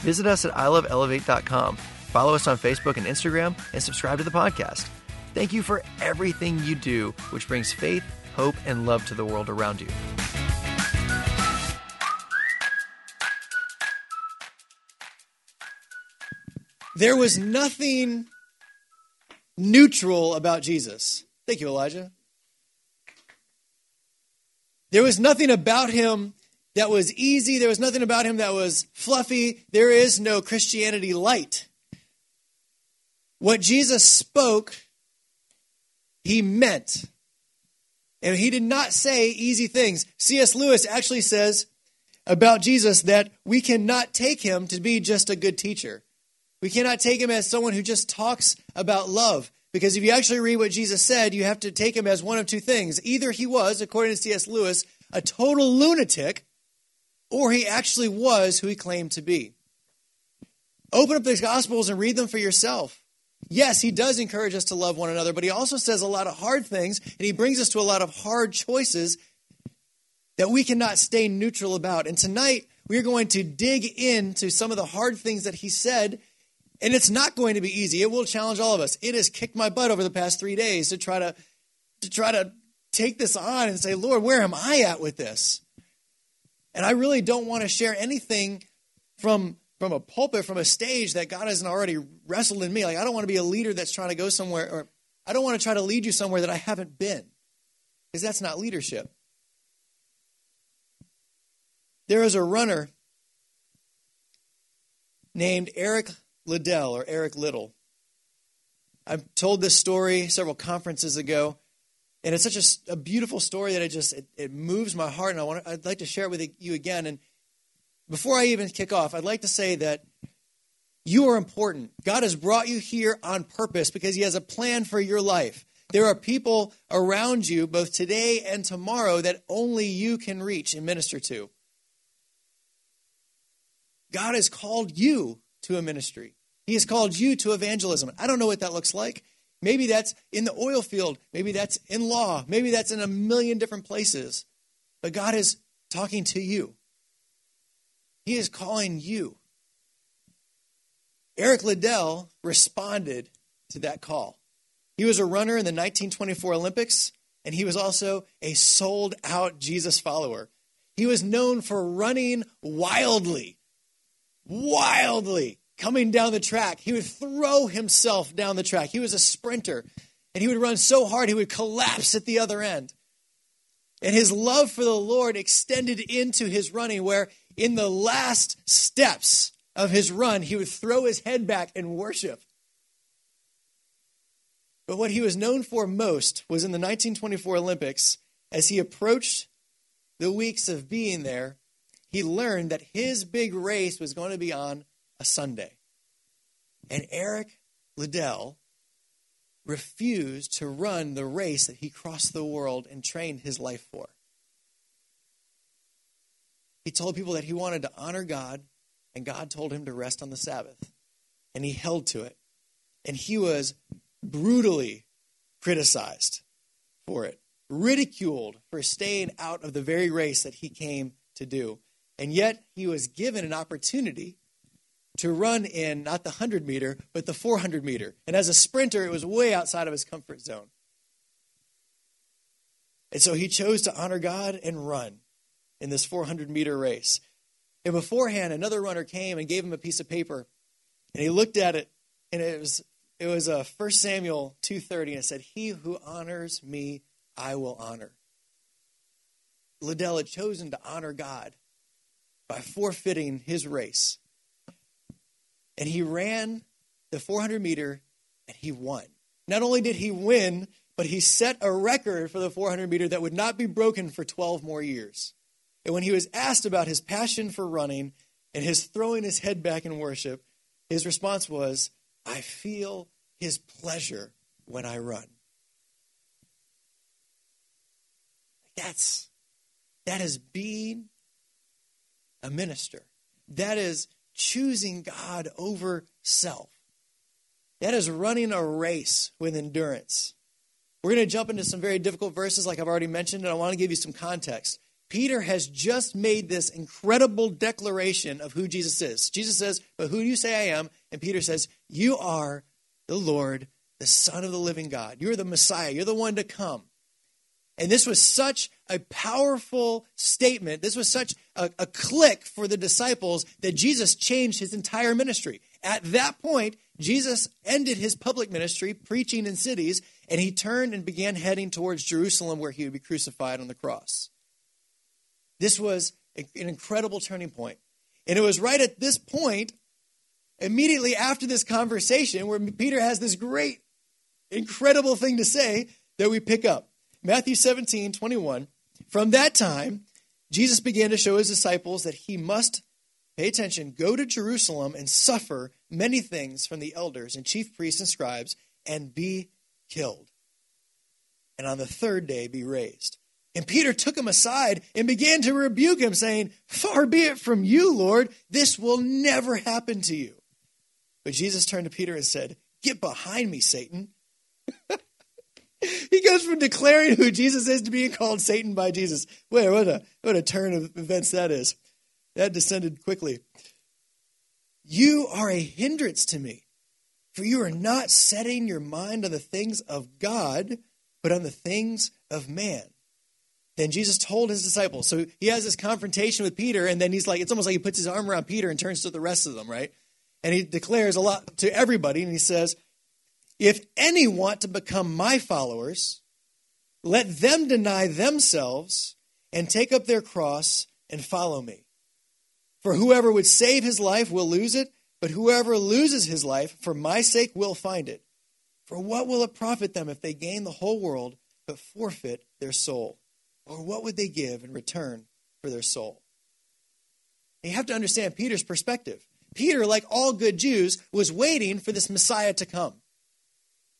visit us at iloveelevate.com. Follow us on Facebook and Instagram, and subscribe to the podcast. Thank you for everything you do, which brings faith, hope, and love to the world around you. There was nothing neutral about Jesus. Thank you, Elijah. There was nothing about him that was easy. There was nothing about him that was fluffy. There is no Christianity light. What Jesus spoke, he meant. And he did not say easy things. C.S. Lewis actually says about Jesus that we cannot take him to be just a good teacher. We cannot take him as someone who just talks about love. Because if you actually read what Jesus said, you have to take him as one of two things. Either he was, according to C.S. Lewis, a total lunatic, or he actually was who he claimed to be. Open up the Gospels and read them for yourself. Yes, he does encourage us to love one another, but he also says a lot of hard things, and he brings us to a lot of hard choices that we cannot stay neutral about. And tonight, we're going to dig into some of the hard things that he said, and it's not going to be easy. It will challenge all of us. It has kicked my butt over the past three days to try to, to try to take this on and say, Lord, where am I at with this? And I really don't want to share anything from from a pulpit, from a stage that God hasn't already wrestled in me. Like I don't want to be a leader that's trying to go somewhere, or I don't want to try to lead you somewhere that I haven't been, because that's not leadership. There is a runner named Eric Liddell or Eric Little. I've told this story several conferences ago. And it's such a, a beautiful story that it just it, it, moves my heart, and I want I'd like to share it with you again. And before I even kick off, I'd like to say that you are important. God has brought you here on purpose because He has a plan for your life. There are people around you, both today and tomorrow, that only you can reach and minister to. God has called you to a ministry. He has called you to evangelism. I don't know what that looks like. Maybe that's in the oil field. Maybe that's in law. Maybe that's in a million different places. But God is talking to you, He is calling you. Eric Liddell responded to that call. He was a runner in the 1924 Olympics, and he was also a sold out Jesus follower. He was known for running wildly, wildly coming down the track. He would throw himself down the track. He was a sprinter, and he would run so hard he would collapse at the other end. And his love for the Lord extended into his running, where in the last steps of his run, he would throw his head back and worship. But what he was known for most was in the 1924 Olympics, as he approached the weeks of being there, he learned that his big race was going to be on a Sunday. And Eric Liddell refused to run the race that he crossed the world and trained his life for. He told people that he wanted to honor God, and God told him to rest on the Sabbath. And he held to it. And he was brutally criticized for it, ridiculed for staying out of the very race that he came to do. And yet he was given an opportunity to run in not the 100 meter, but the 400 meter. And as a sprinter, it was way outside of his comfort zone. And so he chose to honor God and run in this 400 meter race. And beforehand, another runner came and gave him a piece of paper, and he looked at it, and it was it was a uh, 1 Samuel 2:30, and it said, "He who honors me, I will honor." Liddell had chosen to honor God by forfeiting his race and he ran the 400 meter and he won. Not only did he win, but he set a record for the 400 meter that would not be broken for 12 more years. And when he was asked about his passion for running, and his throwing his head back in worship, his response was, I feel his pleasure when I run. That's that is being a minister. That is choosing God over self. That is running a race with endurance. We're going to jump into some very difficult verses, like I've already mentioned, and I want to give you some context. Peter has just made this incredible declaration of who Jesus is. Jesus says, But who do you say I am? And Peter says, You are the Lord, the Son of the living God. You're the Messiah. You're the one to come. And this was such a powerful statement. This was such a, a, click for the disciples that Jesus changed his entire ministry. At that point, Jesus ended his public ministry, preaching in cities, and he turned and began heading towards Jerusalem where he would be crucified on the cross. This was an incredible turning point. And it was right at this point, immediately after this conversation, where Peter has this great, incredible thing to say that we pick up. Matthew 17, 21. From that time, Jesus began to show his disciples that he must, pay attention, go to Jerusalem and suffer many things from the elders and chief priests and scribes and be killed. And on the third day be raised. And Peter took him aside and began to rebuke him, saying, Far be it from you, Lord, this will never happen to you. But Jesus turned to Peter and said, Get behind me, Satan. he goes from declaring who Jesus is to being called Satan by Jesus. Wait, what a what a turn of events that is. That descended quickly. You are a hindrance to me, for you are not setting your mind on the things of God, but on the things of man. Then Jesus told his disciples. So he has this confrontation with Peter, and then he's like, it's almost like he puts his arm around Peter and turns to the rest of them, right? And he declares a lot to everybody, and he says, if any want to become my followers, let them deny themselves and take up their cross and follow me. For whoever would save his life will lose it, but whoever loses his life for my sake will find it. For what will it profit them if they gain the whole world but forfeit their soul? Or what would they give in return for their soul? And you have to understand Peter's perspective. Peter, like all good Jews, was waiting for this Messiah to come.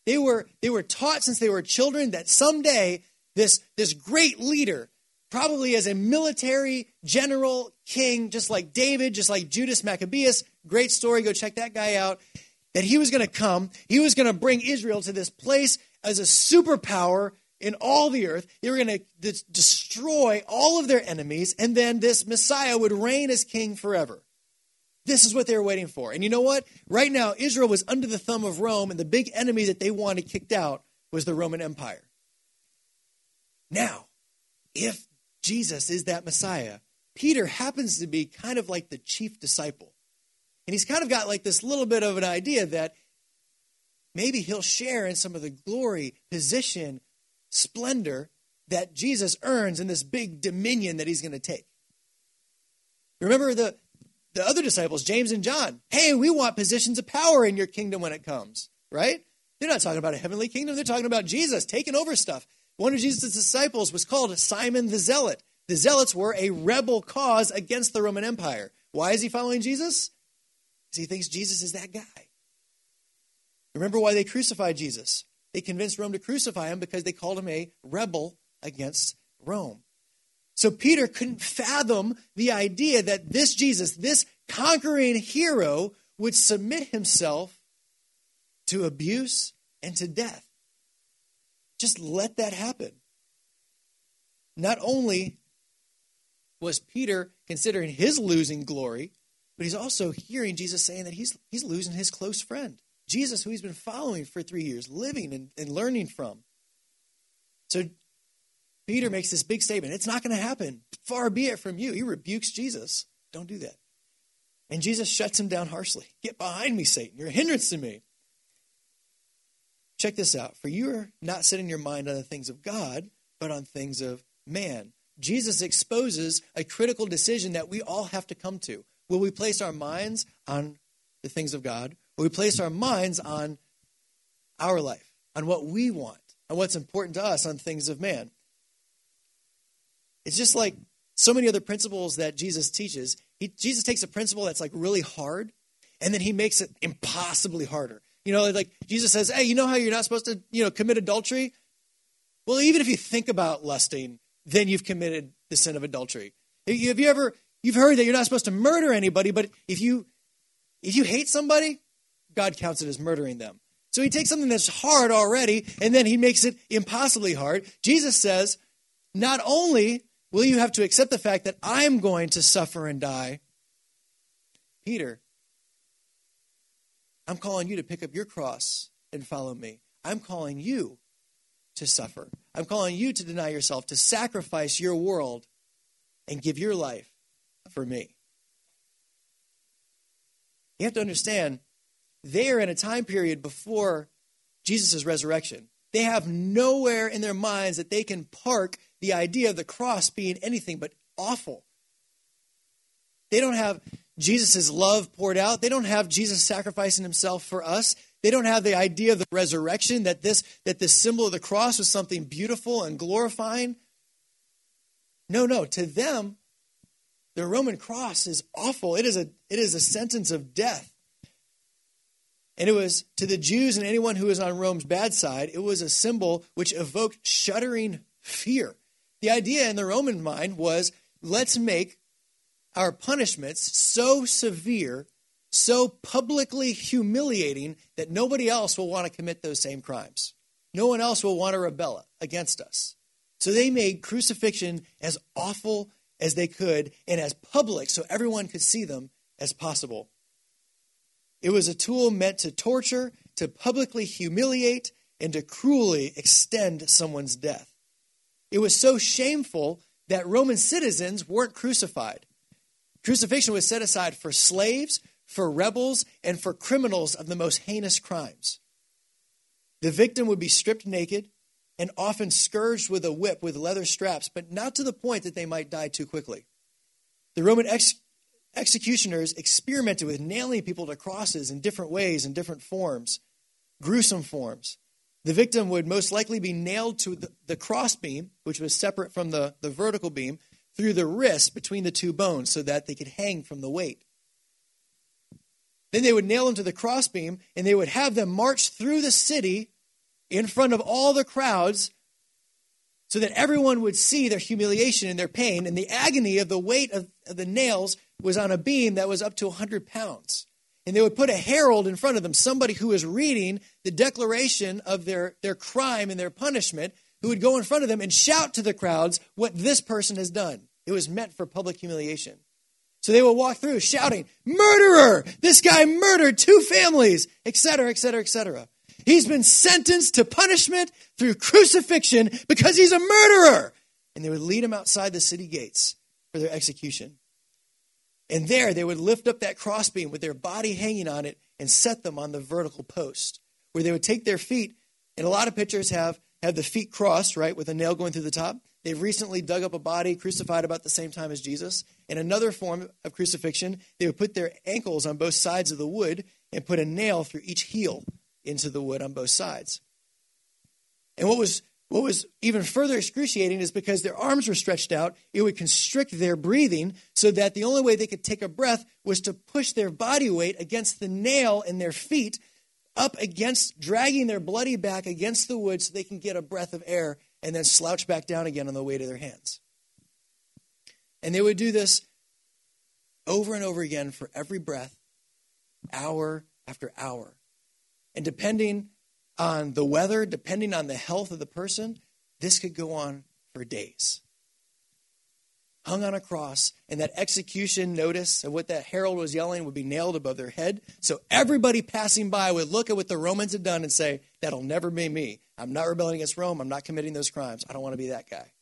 They were, they were taught since they were children that someday this, this great leader, probably as a military general, king, just like David, just like Judas Maccabeus, great story, go check that guy out, that he was going to come. He was going to bring Israel to this place as a superpower in all the earth. They were going to destroy all of their enemies, and then this Messiah would reign as king forever. This is what they were waiting for. And you know what? Right now, Israel was under the thumb of Rome, and the big enemy that they wanted kicked out was the Roman Empire. Now, if Jesus is that Messiah, Peter happens to be kind of like the chief disciple. And he's kind of got like this little bit of an idea that maybe he'll share in some of the glory, position, splendor that Jesus earns in this big dominion that he's going to take. Remember the, the other disciples, James and John, hey, we want positions of power in your kingdom when it comes, right? They're not talking about a heavenly kingdom. They're talking about Jesus taking over stuff. One of Jesus' disciples was called Simon the Zealot. The Zealots were a rebel cause against the Roman Empire. Why is he following Jesus? Because he thinks Jesus is that guy. Remember why they crucified Jesus? They convinced Rome to crucify him because they called him a rebel against Rome. So Peter couldn't fathom the idea that this Jesus, this conquering hero, would submit himself to abuse and to death. Just let that happen. Not only was Peter considering his losing glory, but he's also hearing Jesus saying that he's, he's losing his close friend, Jesus, who he's been following for three years, living and, and learning from. So Peter makes this big statement it's not going to happen. Far be it from you. He rebukes Jesus. Don't do that. And Jesus shuts him down harshly. Get behind me, Satan. You're a hindrance to me. Check this out. For you are not setting your mind on the things of God, but on things of man. Jesus exposes a critical decision that we all have to come to. Will we place our minds on the things of God? Will we place our minds on our life, on what we want, on what's important to us, on things of man? It's just like so many other principles that Jesus teaches. he, Jesus takes a principle that's like really hard, and then he makes it impossibly harder. You know, like Jesus says, "Hey, you know how you're not supposed to, you know, commit adultery? Well, even if you think about lusting, then you've committed the sin of adultery. Have you ever you've heard that you're not supposed to murder anybody, but if you if you hate somebody, God counts it as murdering them. So he takes something that's hard already and then he makes it impossibly hard. Jesus says, not only will you have to accept the fact that I'm going to suffer and die, Peter, I'm calling you to pick up your cross and follow me. I'm calling you to suffer. I'm calling you to deny yourself, to sacrifice your world and give your life for me. You have to understand, they are in a time period before Jesus' resurrection. They have nowhere in their minds that they can park the idea of the cross being anything but awful. They don't have Jesus' love poured out. They don't have Jesus sacrificing himself for us. They don't have the idea of the resurrection, that this, that this symbol of the cross was something beautiful and glorifying. No, no. To them, the Roman cross is awful. It is a, it is a sentence of death. And it was to the Jews and anyone who was on Rome's bad side, it was a symbol which evoked shuddering fear. The idea in the Roman mind was let's make our punishments so severe, so publicly humiliating that nobody else will want to commit those same crimes. No one else will want to rebel against us. So they made crucifixion as awful as they could and as public so everyone could see them as possible. It was a tool meant to torture, to publicly humiliate, and to cruelly extend someone's death. It was so shameful that Roman citizens weren't crucified. Crucifixion was set aside for slaves, for rebels, and for criminals of the most heinous crimes. The victim would be stripped naked and often scourged with a whip with leather straps, but not to the point that they might die too quickly. The Roman ex- executioners experimented with nailing people to crosses in different ways and different forms, gruesome forms. The victim would most likely be nailed to the, the crossbeam, which was separate from the, the vertical beam, through the wrist between the two bones so that they could hang from the weight. Then they would nail them to the crossbeam and they would have them march through the city in front of all the crowds so that everyone would see their humiliation and their pain and the agony of the weight of, of the nails was on a beam that was up to 100 pounds. And they would put a herald in front of them, somebody who was reading the declaration of their, their crime and their punishment, who would go in front of them and shout to the crowds what this person has done. It was meant for public humiliation. So they would walk through shouting, Murderer! This guy murdered two families, etc., etc., etc. He's been sentenced to punishment through crucifixion because he's a murderer. And they would lead him outside the city gates for their execution. And there they would lift up that crossbeam with their body hanging on it and set them on the vertical post, where they would take their feet. And a lot of pictures have, have the feet crossed, right, with a nail going through the top. They've recently dug up a body crucified about the same time as Jesus. In another form of crucifixion, they would put their ankles on both sides of the wood and put a nail through each heel into the wood on both sides. And what was what was even further excruciating is because their arms were stretched out, it would constrict their breathing so that the only way they could take a breath was to push their body weight against the nail in their feet, up against, dragging their bloody back against the wood so they can get a breath of air and then slouch back down again on the weight of their hands. And they would do this over and over again for every breath, hour after hour. And depending on the weather, depending on the health of the person, this could go on for days. Hung on a cross, and that execution notice of what that herald was yelling would be nailed above their head. So everybody passing by would look at what the Romans had done and say, That'll never be me. I'm not rebelling against Rome. I'm not committing those crimes. I don't want to be that guy.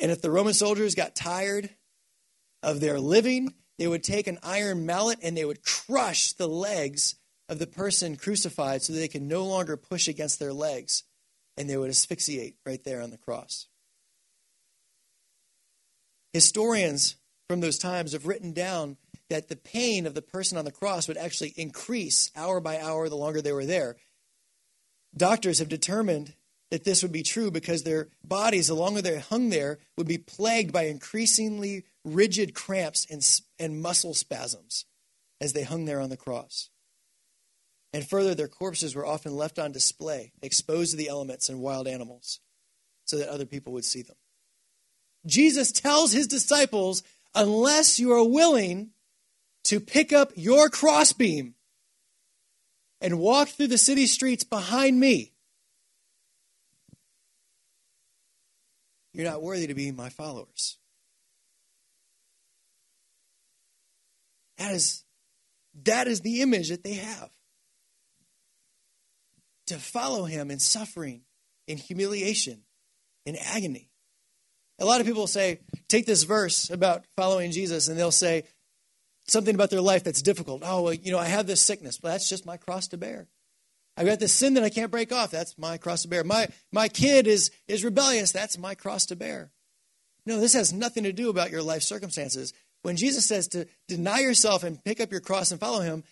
And if the Roman soldiers got tired of their living, they would take an iron mallet and they would crush the legs of the person crucified so they could no longer push against their legs and they would asphyxiate right there on the cross. Historians from those times have written down that the pain of the person on the cross would actually increase hour by hour the longer they were there. Doctors have determined that this would be true because their bodies, the longer they hung there, would be plagued by increasingly rigid cramps and, and muscle spasms as they hung there on the cross. And further, their corpses were often left on display, exposed to the elements and wild animals, so that other people would see them. Jesus tells his disciples, unless you are willing to pick up your crossbeam and walk through the city streets behind me, you're not worthy to be my followers. That is, that is the image that they have. To follow him in suffering, in humiliation, in agony. A lot of people say, take this verse about following Jesus, and they'll say something about their life that's difficult. Oh, well, you know, I have this sickness, but that's just my cross to bear. I've got this sin that I can't break off. That's my cross to bear. My, my kid is, is rebellious. That's my cross to bear. No, this has nothing to do about your life circumstances. When Jesus says to deny yourself and pick up your cross and follow him,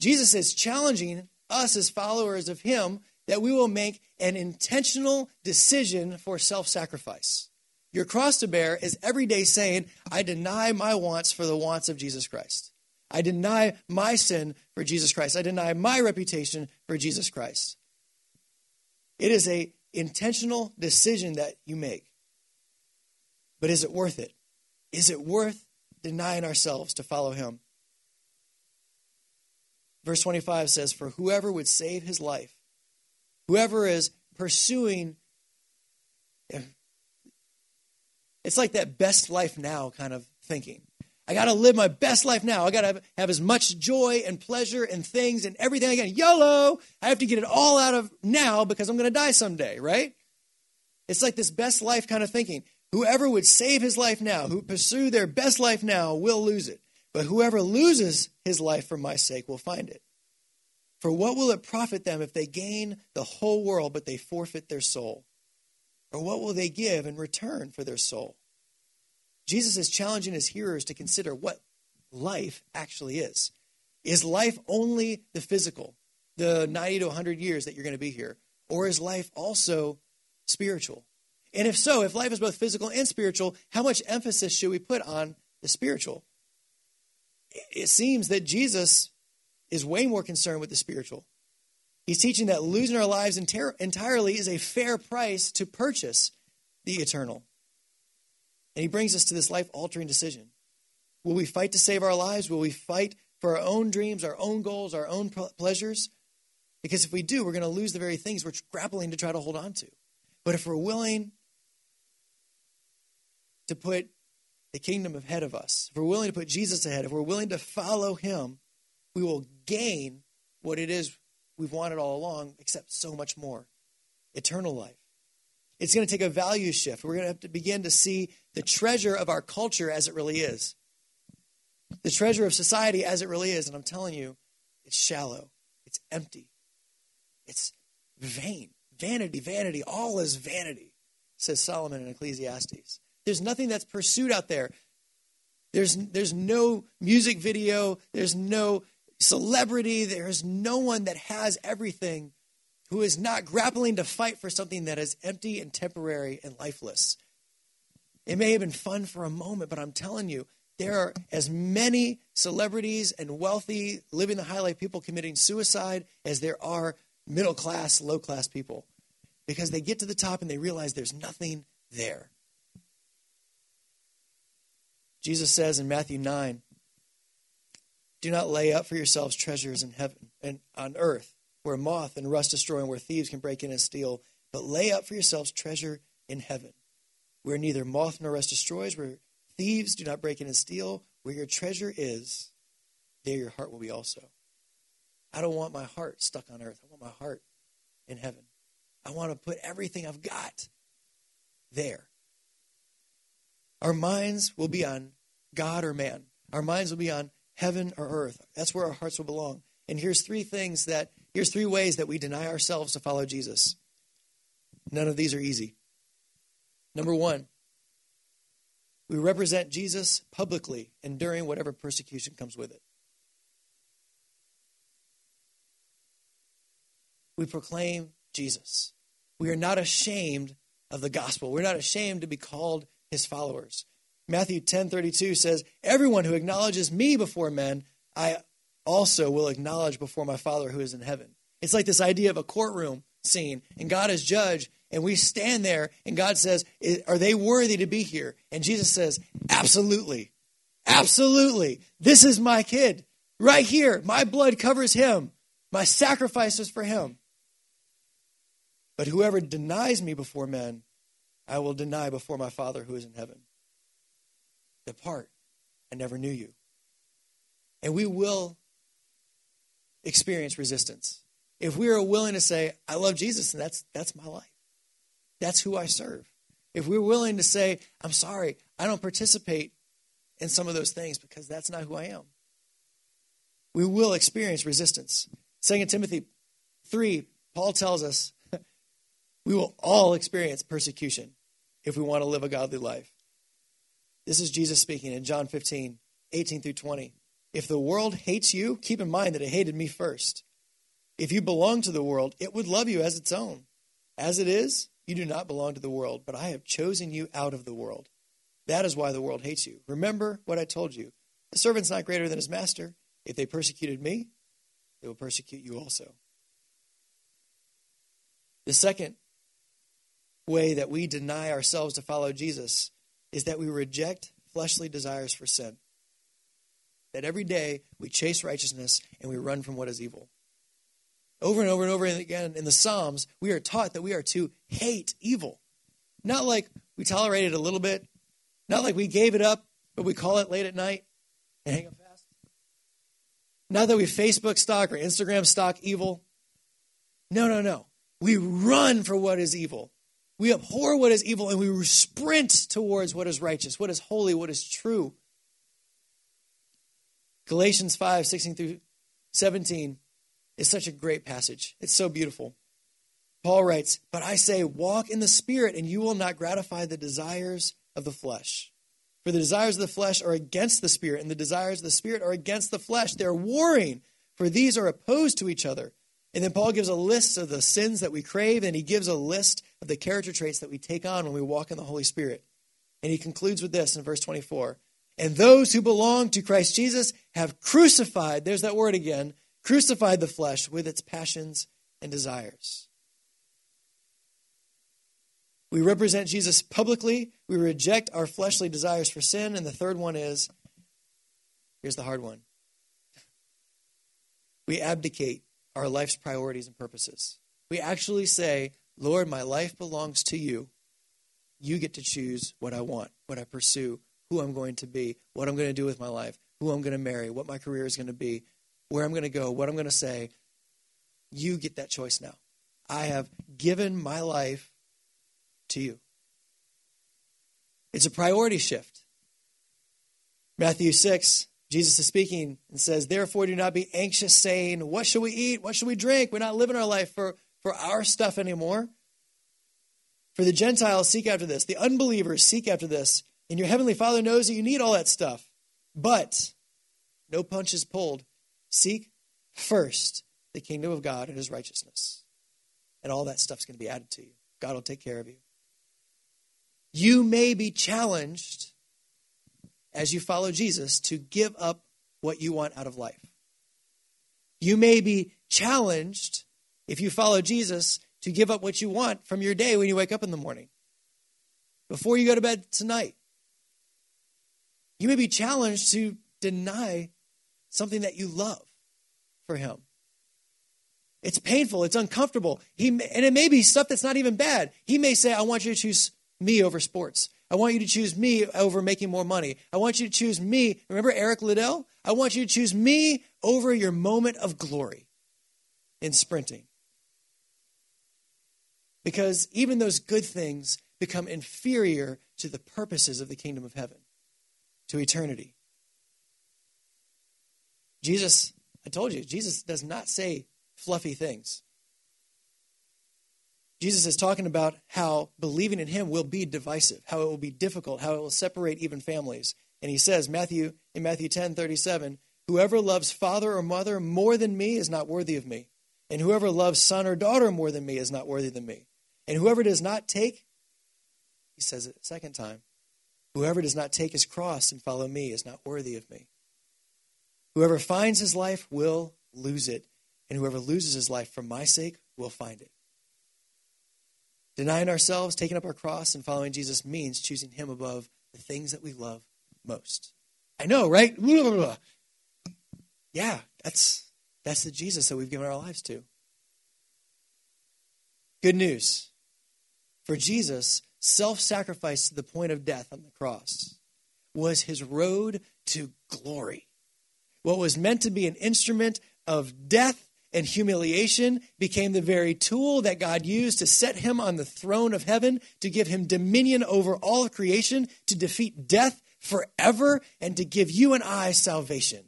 Jesus is challenging us as followers of him that we will make an intentional decision for self sacrifice. Your cross to bear is every day saying, I deny my wants for the wants of Jesus Christ. I deny my sin for Jesus Christ. I deny my reputation for Jesus Christ. It is a intentional decision that you make. But is it worth it? Is it worth denying ourselves to follow him? Verse 25 says, For whoever would save his life, whoever is pursuing it's like that best life now kind of thinking. I got to live my best life now. I got to have, as much joy and pleasure and things and everything I can. YOLO! I have to get it all out of now because I'm going to die someday, right? It's like this best life kind of thinking. Whoever would save his life now, who pursue their best life now, will lose it. But whoever loses his life for my sake will find it. For what will it profit them if they gain the whole world but they forfeit their soul? Or what will they give in return for their soul? Jesus is challenging his hearers to consider what life actually is. Is life only the physical, the 90 to 100 years that you're going to be here? Or is life also spiritual? And if so, if life is both physical and spiritual, how much emphasis should we put on the spiritual? It seems that Jesus is way more concerned with the spiritual. He's teaching that losing our lives entirely is a fair price to purchase the eternal. And he brings us to this life altering decision. Will we fight to save our lives? Will we fight for our own dreams, our own goals, our own pleasures? Because if we do, we're going to lose the very things we're grappling to try to hold on to. But if we're willing to put the kingdom ahead of us, if we're willing to put Jesus ahead, if we're willing to follow him, we will gain what it is we've wanted all along, except so much more eternal life. It's going to take a value shift. We're going to have to begin to see the treasure of our culture as it really is, the treasure of society as it really is. And I'm telling you, it's shallow, it's empty, it's vain. Vanity, vanity, all is vanity, says Solomon in Ecclesiastes. There's nothing that's pursued out there. There's, there's no music video, there's no celebrity, there's no one that has everything who is not grappling to fight for something that is empty and temporary and lifeless. It may have been fun for a moment, but I'm telling you, there are as many celebrities and wealthy, living the high life people committing suicide as there are middle class, low class people. Because they get to the top and they realize there's nothing there. Jesus says in Matthew 9, do not lay up for yourselves treasures in heaven and on earth, where moth and rust destroy and where thieves can break in and steal, but lay up for yourselves treasure in heaven, where neither moth nor rust destroys, where thieves do not break in and steal, where your treasure is, there your heart will be also. I don't want my heart stuck on earth. I want my heart in heaven. I want to put everything I've got there. Our minds will be on God or man. Our minds will be on heaven or earth. That's where our hearts will belong. And here's three things that, here's three ways that we deny ourselves to follow Jesus. None of these are easy. Number one, we represent Jesus publicly, and during whatever persecution comes with it. We proclaim Jesus. we are not ashamed of the gospel. We're not ashamed to be called his followers. Matthew 10:32 says, "Everyone who acknowledges me before men, I also will acknowledge before my Father who is in heaven." It's like this idea of a courtroom scene, and God is judge, and we stand there, and God says, Are they worthy to be here? And Jesus says, Absolutely. Absolutely. This is my kid. Right here. My blood covers him. My sacrifice is for him. But whoever denies me before men, I will deny before my Father who is in heaven. Depart. I never knew you. And we will experience resistance. If we are willing to say, I love Jesus and that's that's my life. That's who I serve. If we're willing to say, I'm sorry, I don't participate in some of those things because that's not who I am, we will experience resistance. 2 Timothy 3, Paul tells us we will all experience persecution if we want to live a godly life. This is Jesus speaking in John 15, 18 through 20. If the world hates you, keep in mind that it hated me first. If you belong to the world, it would love you as its own. As it is, you do not belong to the world, but I have chosen you out of the world. That is why the world hates you. Remember what I told you. The servant's not greater than his master. If they persecuted me, they will persecute you also. The second way that we deny ourselves to follow Jesus is that we reject fleshly desires for sin. That every day we chase righteousness and we run from what is evil. Over and over and over again in the Psalms, we are taught that we are to hate evil. Not like we tolerate it a little bit, not like we gave it up, but we call it late at night and hang up fast. Not that we Facebook stalk or Instagram stalk evil. No, no, no. We run for what is evil. We abhor what is evil and we sprint towards what is righteous, what is holy, what is true. Galatians 5 16 through 17 is such a great passage. It's so beautiful. Paul writes, But I say, walk in the Spirit, and you will not gratify the desires of the flesh. For the desires of the flesh are against the Spirit, and the desires of the Spirit are against the flesh. They're warring, for these are opposed to each other. And then Paul gives a list of the sins that we crave, and he gives a list of the character traits that we take on when we walk in the Holy Spirit. And he concludes with this in verse 24 And those who belong to Christ Jesus have crucified, there's that word again, crucified the flesh with its passions and desires. We represent Jesus publicly. We reject our fleshly desires for sin. And the third one is here's the hard one we abdicate our life's priorities and purposes. We actually say, Lord, my life belongs to you. You get to choose what I want, what I pursue, who I'm going to be, what I'm going to do with my life, who I'm going to marry, what my career is going to be, where I'm going to go, what I'm going to say. You get that choice now. I have given my life to you. It's a priority shift. Matthew 6, Jesus is speaking and says, Therefore, do not be anxious, saying, What shall we eat? What shall we drink? We're not living our life for, for our stuff anymore. For the Gentiles seek after this, the unbelievers seek after this, and your heavenly Father knows that you need all that stuff. But no punches pulled. Seek first the kingdom of God and his righteousness. And all that stuff's going to be added to you. God will take care of you. You may be challenged as you follow Jesus to give up what you want out of life. You may be challenged if you follow Jesus to give up what you want from your day when you wake up in the morning. Before you go to bed tonight, you may be challenged to deny something that you love for him. It's painful, it's uncomfortable. He and it may be stuff that's not even bad. He may say, "I want you to choose me over sports. I want you to choose me over making more money. I want you to choose me. Remember Eric Liddell? I want you to choose me over your moment of glory in sprinting. Because even those good things become inferior to the purposes of the kingdom of heaven, to eternity. Jesus, I told you, Jesus does not say fluffy things. Jesus is talking about how believing in him will be divisive, how it will be difficult, how it will separate even families. And he says, Matthew in Matthew 10, 37, whoever loves father or mother more than me is not worthy of me. And whoever loves son or daughter more than me is not worthy than me. And whoever does not take, he says it a second time, whoever does not take his cross and follow me is not worthy of me. Whoever finds his life will lose it, and whoever loses his life for my sake will find it. Denying ourselves, taking up our cross, and following Jesus means choosing him above the things that we love most. I know, right? Yeah, that's that's the Jesus that we've given our lives to. Good news. For Jesus, self sacrifice to the point of death on the cross was his road to glory. What was meant to be an instrument of death and humiliation became the very tool that God used to set him on the throne of heaven, to give him dominion over all of creation, to defeat death forever, and to give you and I salvation.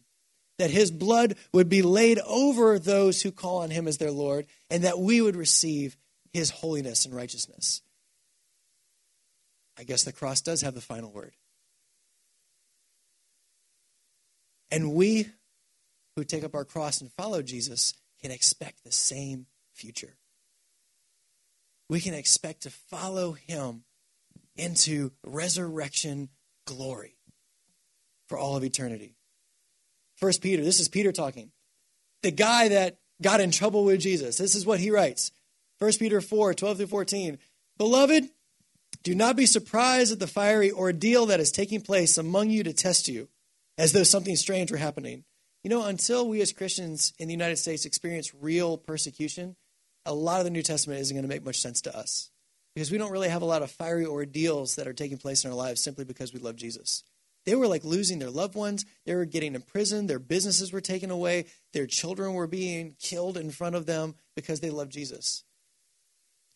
That his blood would be laid over those who call on him as their Lord, and that we would receive his holiness and righteousness. I guess the cross does have the final word. And we who take up our cross and follow Jesus can expect the same future. We can expect to follow him into resurrection glory for all of eternity. First Peter, this is Peter talking. The guy that got in trouble with Jesus. This is what he writes. 1 Peter 4, 12 through 14. Beloved, do not be surprised at the fiery ordeal that is taking place among you to test you, as though something strange were happening. You know, until we as Christians in the United States experience real persecution, a lot of the New Testament isn't going to make much sense to us because we don't really have a lot of fiery ordeals that are taking place in our lives simply because we love Jesus. They were like losing their loved ones. They were getting imprisoned. Their businesses were taken away. Their children were being killed in front of them because they loved Jesus.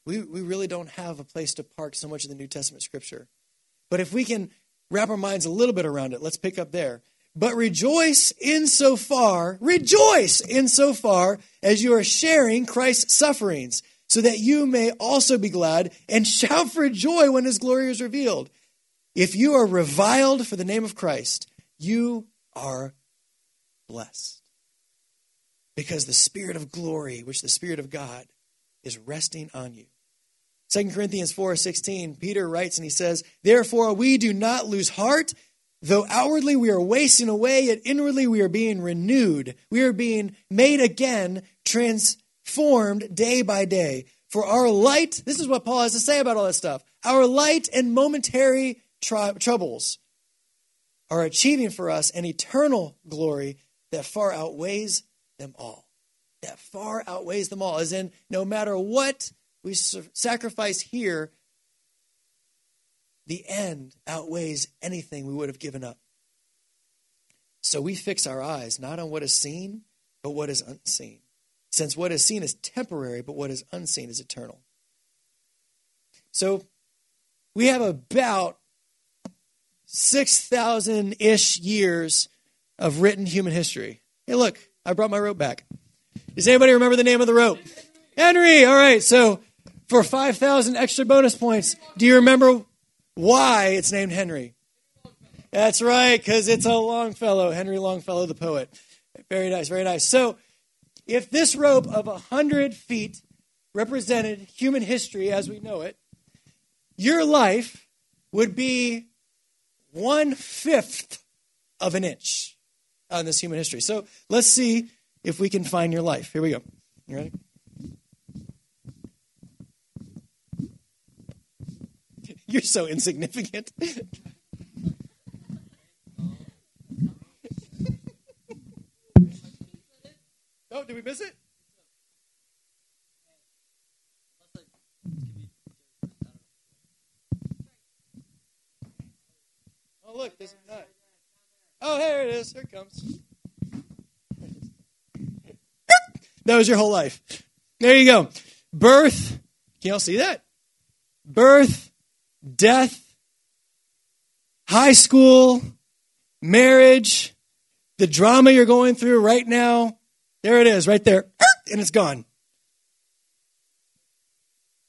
We, we really don't have a place to park so much of the New Testament scripture. But if we can wrap our minds a little bit around it, let's pick up there. But rejoice insofar, rejoice insofar as you are sharing Christ's sufferings, so that you may also be glad and shout for joy when his glory is revealed. If you are reviled for the name of Christ, you are blessed. Because the Spirit of glory, which the Spirit of God is resting on you. 2 Corinthians 4:16, Peter writes and he says, "Therefore we do not lose heart, though outwardly we are wasting away, yet inwardly we are being renewed. We are being made again, transformed day by day. For our light, this is what Paul has to say about all this stuff. Our light and momentary tri- troubles are achieving for us an eternal glory that far outweighs them all. That far outweighs them all. As in, no matter what we sacrifice here, the end outweighs anything we would have given up. So we fix our eyes not on what is seen, but what is unseen. Since what is seen is temporary, but what is unseen is eternal. So we have about 6,000 ish years of written human history. Hey, look, I brought my rope back. Does anybody remember the name of the rope? Henry. All right. So for 5,000 extra bonus points. Do you remember why it's named Henry? That's right, because it's a Longfellow, Henry Longfellow, the poet. Very nice, very nice. So, if this rope of 100 feet represented human history as we know it, your life would be one fifth of an inch on this human history. So, let's see if we can find your life. Here we go. You ready? You're so insignificant. oh, did we miss it? Oh, look, there's a nut. Oh, here it is. Here it comes. That was your whole life. There you go. Birth. Can y'all see that? Birth, death, high school, marriage, the drama you're going through right now. There it is, right there, er, and it's gone.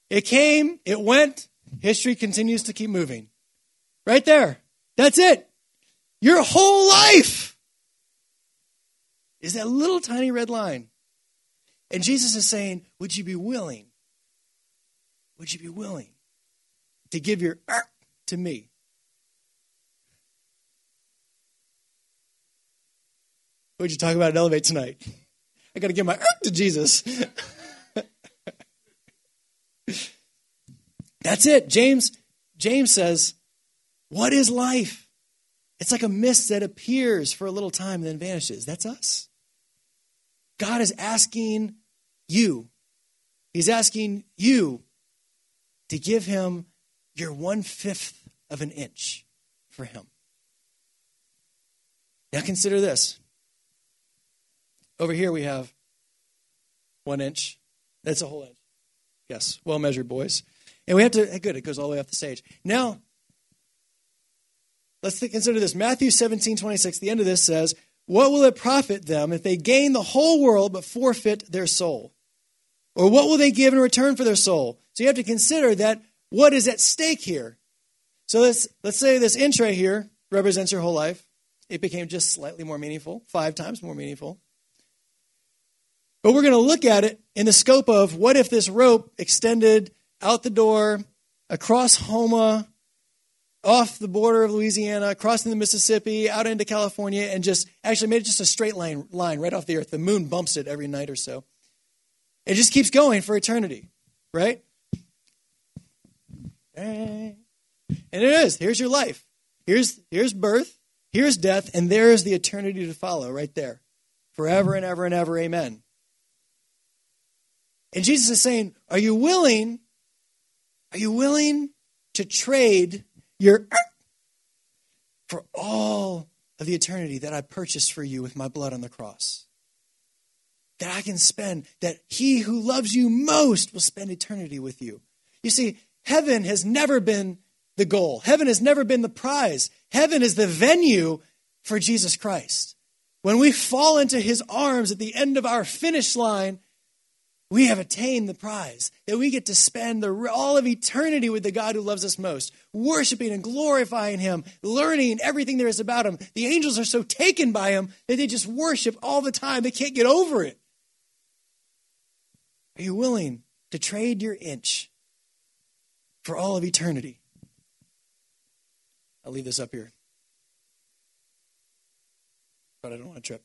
It came, it went, history continues to keep moving. Right there. That's it. Your whole life is that little tiny red line. And Jesus is saying, Would you be willing would you be willing to give your er to me? What'd you talk about at Elevate tonight? I got to give my er to Jesus. That's it. James James says, "What is life? It's like a mist that appears for a little time and then vanishes." That's us. God is asking you. He's asking you to give him your one fifth of an inch for him. Now consider this. Over here we have one inch. That's a whole inch. Yes, well measured, boys. And we have to, good, it goes all the way off the stage. Now, let's consider this. Matthew 17, 26, the end of this says, What will it profit them if they gain the whole world but forfeit their soul? Or what will they give in return for their soul? So you have to consider that what is at stake here. So let's, let's say this right here represents your whole life. It became just slightly more meaningful, five times more meaningful. But we're going to look at it in the scope of what if this rope extended out the door, across Houma, off the border of Louisiana, crossing the Mississippi, out into California, and just actually made it just a straight line, line right off the earth. The moon bumps it every night or so. It just keeps going for eternity, right? And it is. Here's your life. Here's, here's birth. Here's death. And there's the eternity to follow right there. Forever and ever and ever. Amen. And Jesus is saying, Are you willing are you willing to trade your for all of the eternity that I purchased for you with my blood on the cross? That I can spend, that he who loves you most will spend eternity with you. You see, heaven has never been the goal, heaven has never been the prize. Heaven is the venue for Jesus Christ. When we fall into his arms at the end of our finish line, we have attained the prize that we get to spend the, all of eternity with the God who loves us most, worshiping and glorifying Him, learning everything there is about Him. The angels are so taken by Him that they just worship all the time. They can't get over it. Are you willing to trade your inch for all of eternity? I'll leave this up here. But I don't want to trip.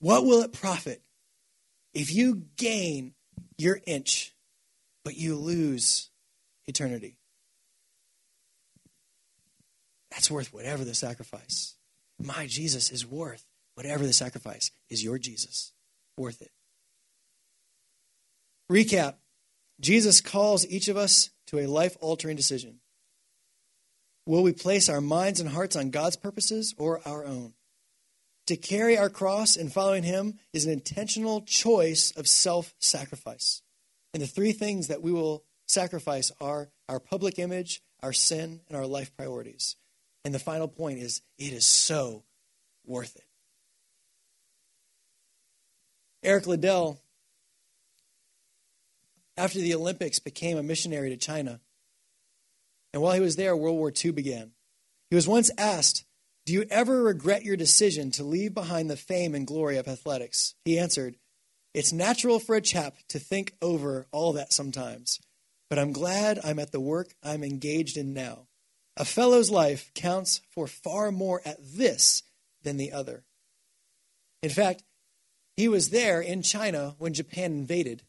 What will it profit if you gain your inch, but you lose eternity? That's worth whatever the sacrifice. My Jesus is worth whatever the sacrifice. Is your Jesus worth it? Recap Jesus calls each of us to a life altering decision. Will we place our minds and hearts on God's purposes or our own? To carry our cross and following Him is an intentional choice of self sacrifice. And the three things that we will sacrifice are our public image, our sin, and our life priorities. And the final point is it is so worth it. Eric Liddell, after the Olympics, became a missionary to China. And while he was there, World War II began. He was once asked do you ever regret your decision to leave behind the fame and glory of athletics? He answered, It's natural for a chap to think over all that sometimes, but I'm glad I'm at the work I'm engaged in now. A fellow's life counts for far more at this than the other. In fact, he was there in China when Japan invaded.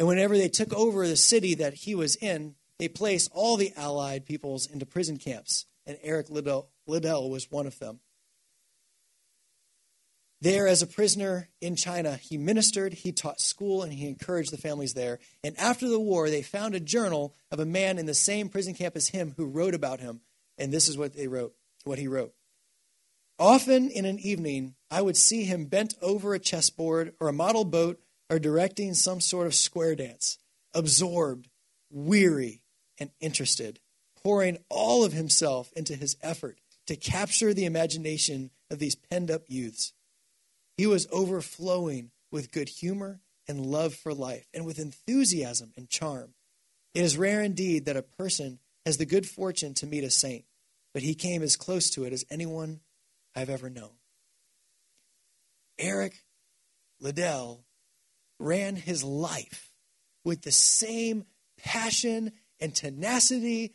And whenever they took over the city that he was in, they placed all the Allied peoples into prison camps. And Eric Liddell Liddell was one of them. There, as a prisoner in China, he ministered, he taught school, and he encouraged the families there. And after the war, they found a journal of a man in the same prison camp as him who wrote about him. And this is what they wrote, what he wrote. Often in an evening, I would see him bent over a chessboard or a model boat or directing some sort of square dance, absorbed, weary, and interested, pouring all of himself into his effort to capture the imagination of these penned up youths. He was overflowing with good humor and love for life, and with enthusiasm and charm. It is rare indeed that a person has the good fortune to meet a saint, but he came as close to it as anyone I've ever known. Eric Liddell ran his life with the same passion and tenacity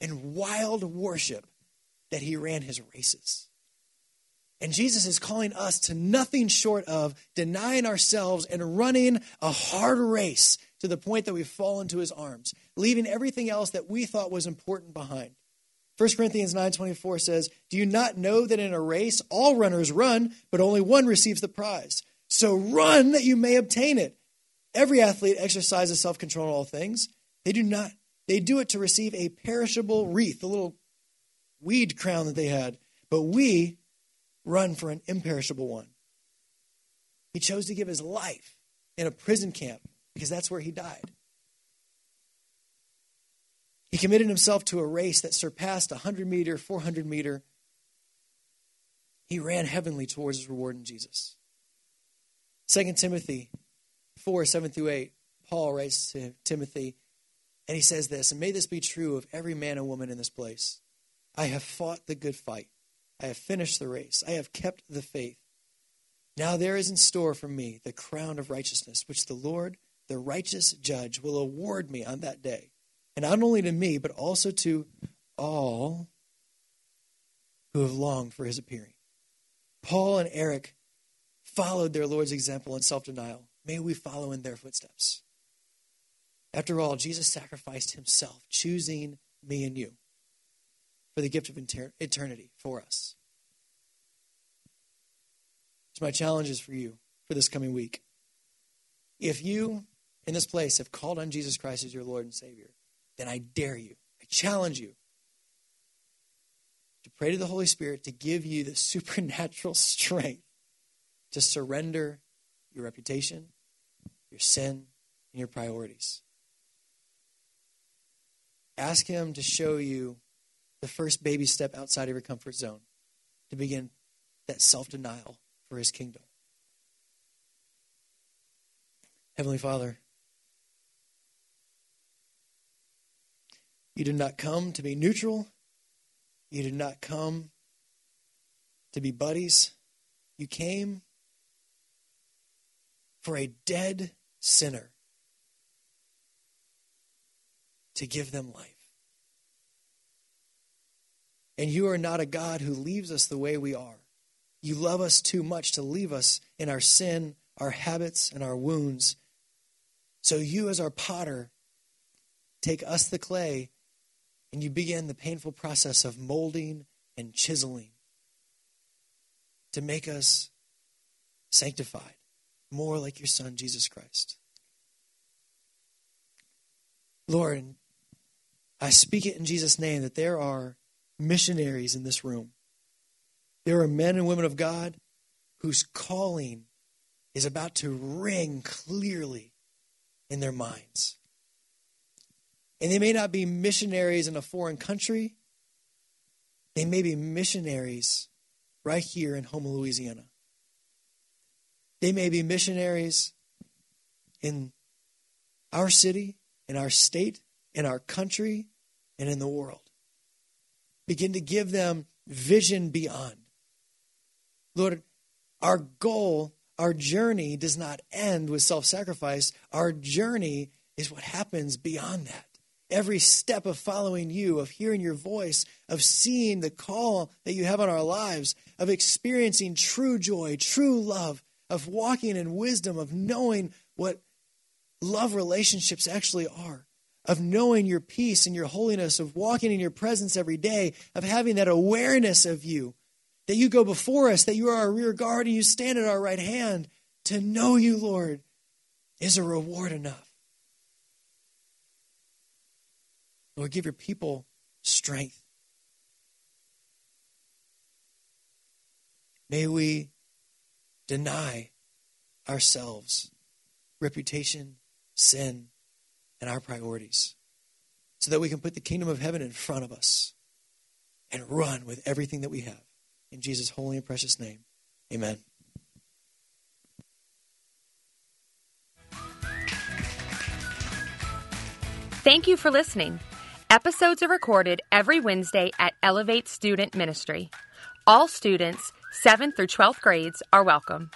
and wild worship that he ran his races. And Jesus is calling us to nothing short of denying ourselves and running a hard race to the point that we fall into his arms, leaving everything else that we thought was important behind. 1 Corinthians 9:24 says, "Do you not know that in a race all runners run, but only one receives the prize? So run that you may obtain it. Every athlete exercises self-control in all things. They do not they do it to receive a perishable wreath, the little weed crown that they had, but we run for an imperishable one." He chose to give his life in a prison camp because that's where he died. He committed himself to a race that surpassed 100 meter, 400 meter. He ran heavenly towards his reward in Jesus. 2 Timothy 4 7 through 8, Paul writes to Timothy, and he says this, and may this be true of every man and woman in this place. I have fought the good fight. I have finished the race. I have kept the faith. Now there is in store for me the crown of righteousness, which the Lord, the righteous judge, will award me on that day and not only to me, but also to all who have longed for his appearing. Paul and Eric followed their Lord's example in self denial. May we follow in their footsteps. After all, Jesus sacrificed himself, choosing me and you for the gift of eternity for us. So, my challenge is for you for this coming week. If you in this place have called on Jesus Christ as your Lord and Savior, then I dare you, I challenge you to pray to the Holy Spirit to give you the supernatural strength to surrender your reputation, your sin, and your priorities. Ask Him to show you the first baby step outside of your comfort zone to begin that self denial for His kingdom. Heavenly Father, You did not come to be neutral. You did not come to be buddies. You came for a dead sinner to give them life. And you are not a God who leaves us the way we are. You love us too much to leave us in our sin, our habits, and our wounds. So you, as our potter, take us, the clay, and you begin the painful process of molding and chiseling to make us sanctified, more like your Son, Jesus Christ. Lord, I speak it in Jesus' name that there are missionaries in this room. There are men and women of God whose calling is about to ring clearly in their minds. And they may not be missionaries in a foreign country, they may be missionaries right here in Houma, Louisiana. They may be missionaries in our city, in our state, in our country, and in the world. Begin to give them vision beyond. Lord, our goal, our journey does not end with self sacrifice. Our journey is what happens beyond that every step of following you, of hearing your voice, of seeing the call that you have on our lives, of experiencing true joy, true love, of walking in wisdom, of knowing what love relationships actually are, of knowing your peace and your holiness, of walking in your presence every day, of having that awareness of you, that you go before us, that you are our rear guard and you stand at our right hand. To know you, Lord, is a reward enough. Lord, give your people strength. May we deny ourselves reputation, sin, and our priorities so that we can put the kingdom of heaven in front of us and run with everything that we have. In Jesus' holy and precious name, amen. Thank you for listening. Episodes are recorded every Wednesday at Elevate Student Ministry. All students, 7th through 12th grades, are welcome.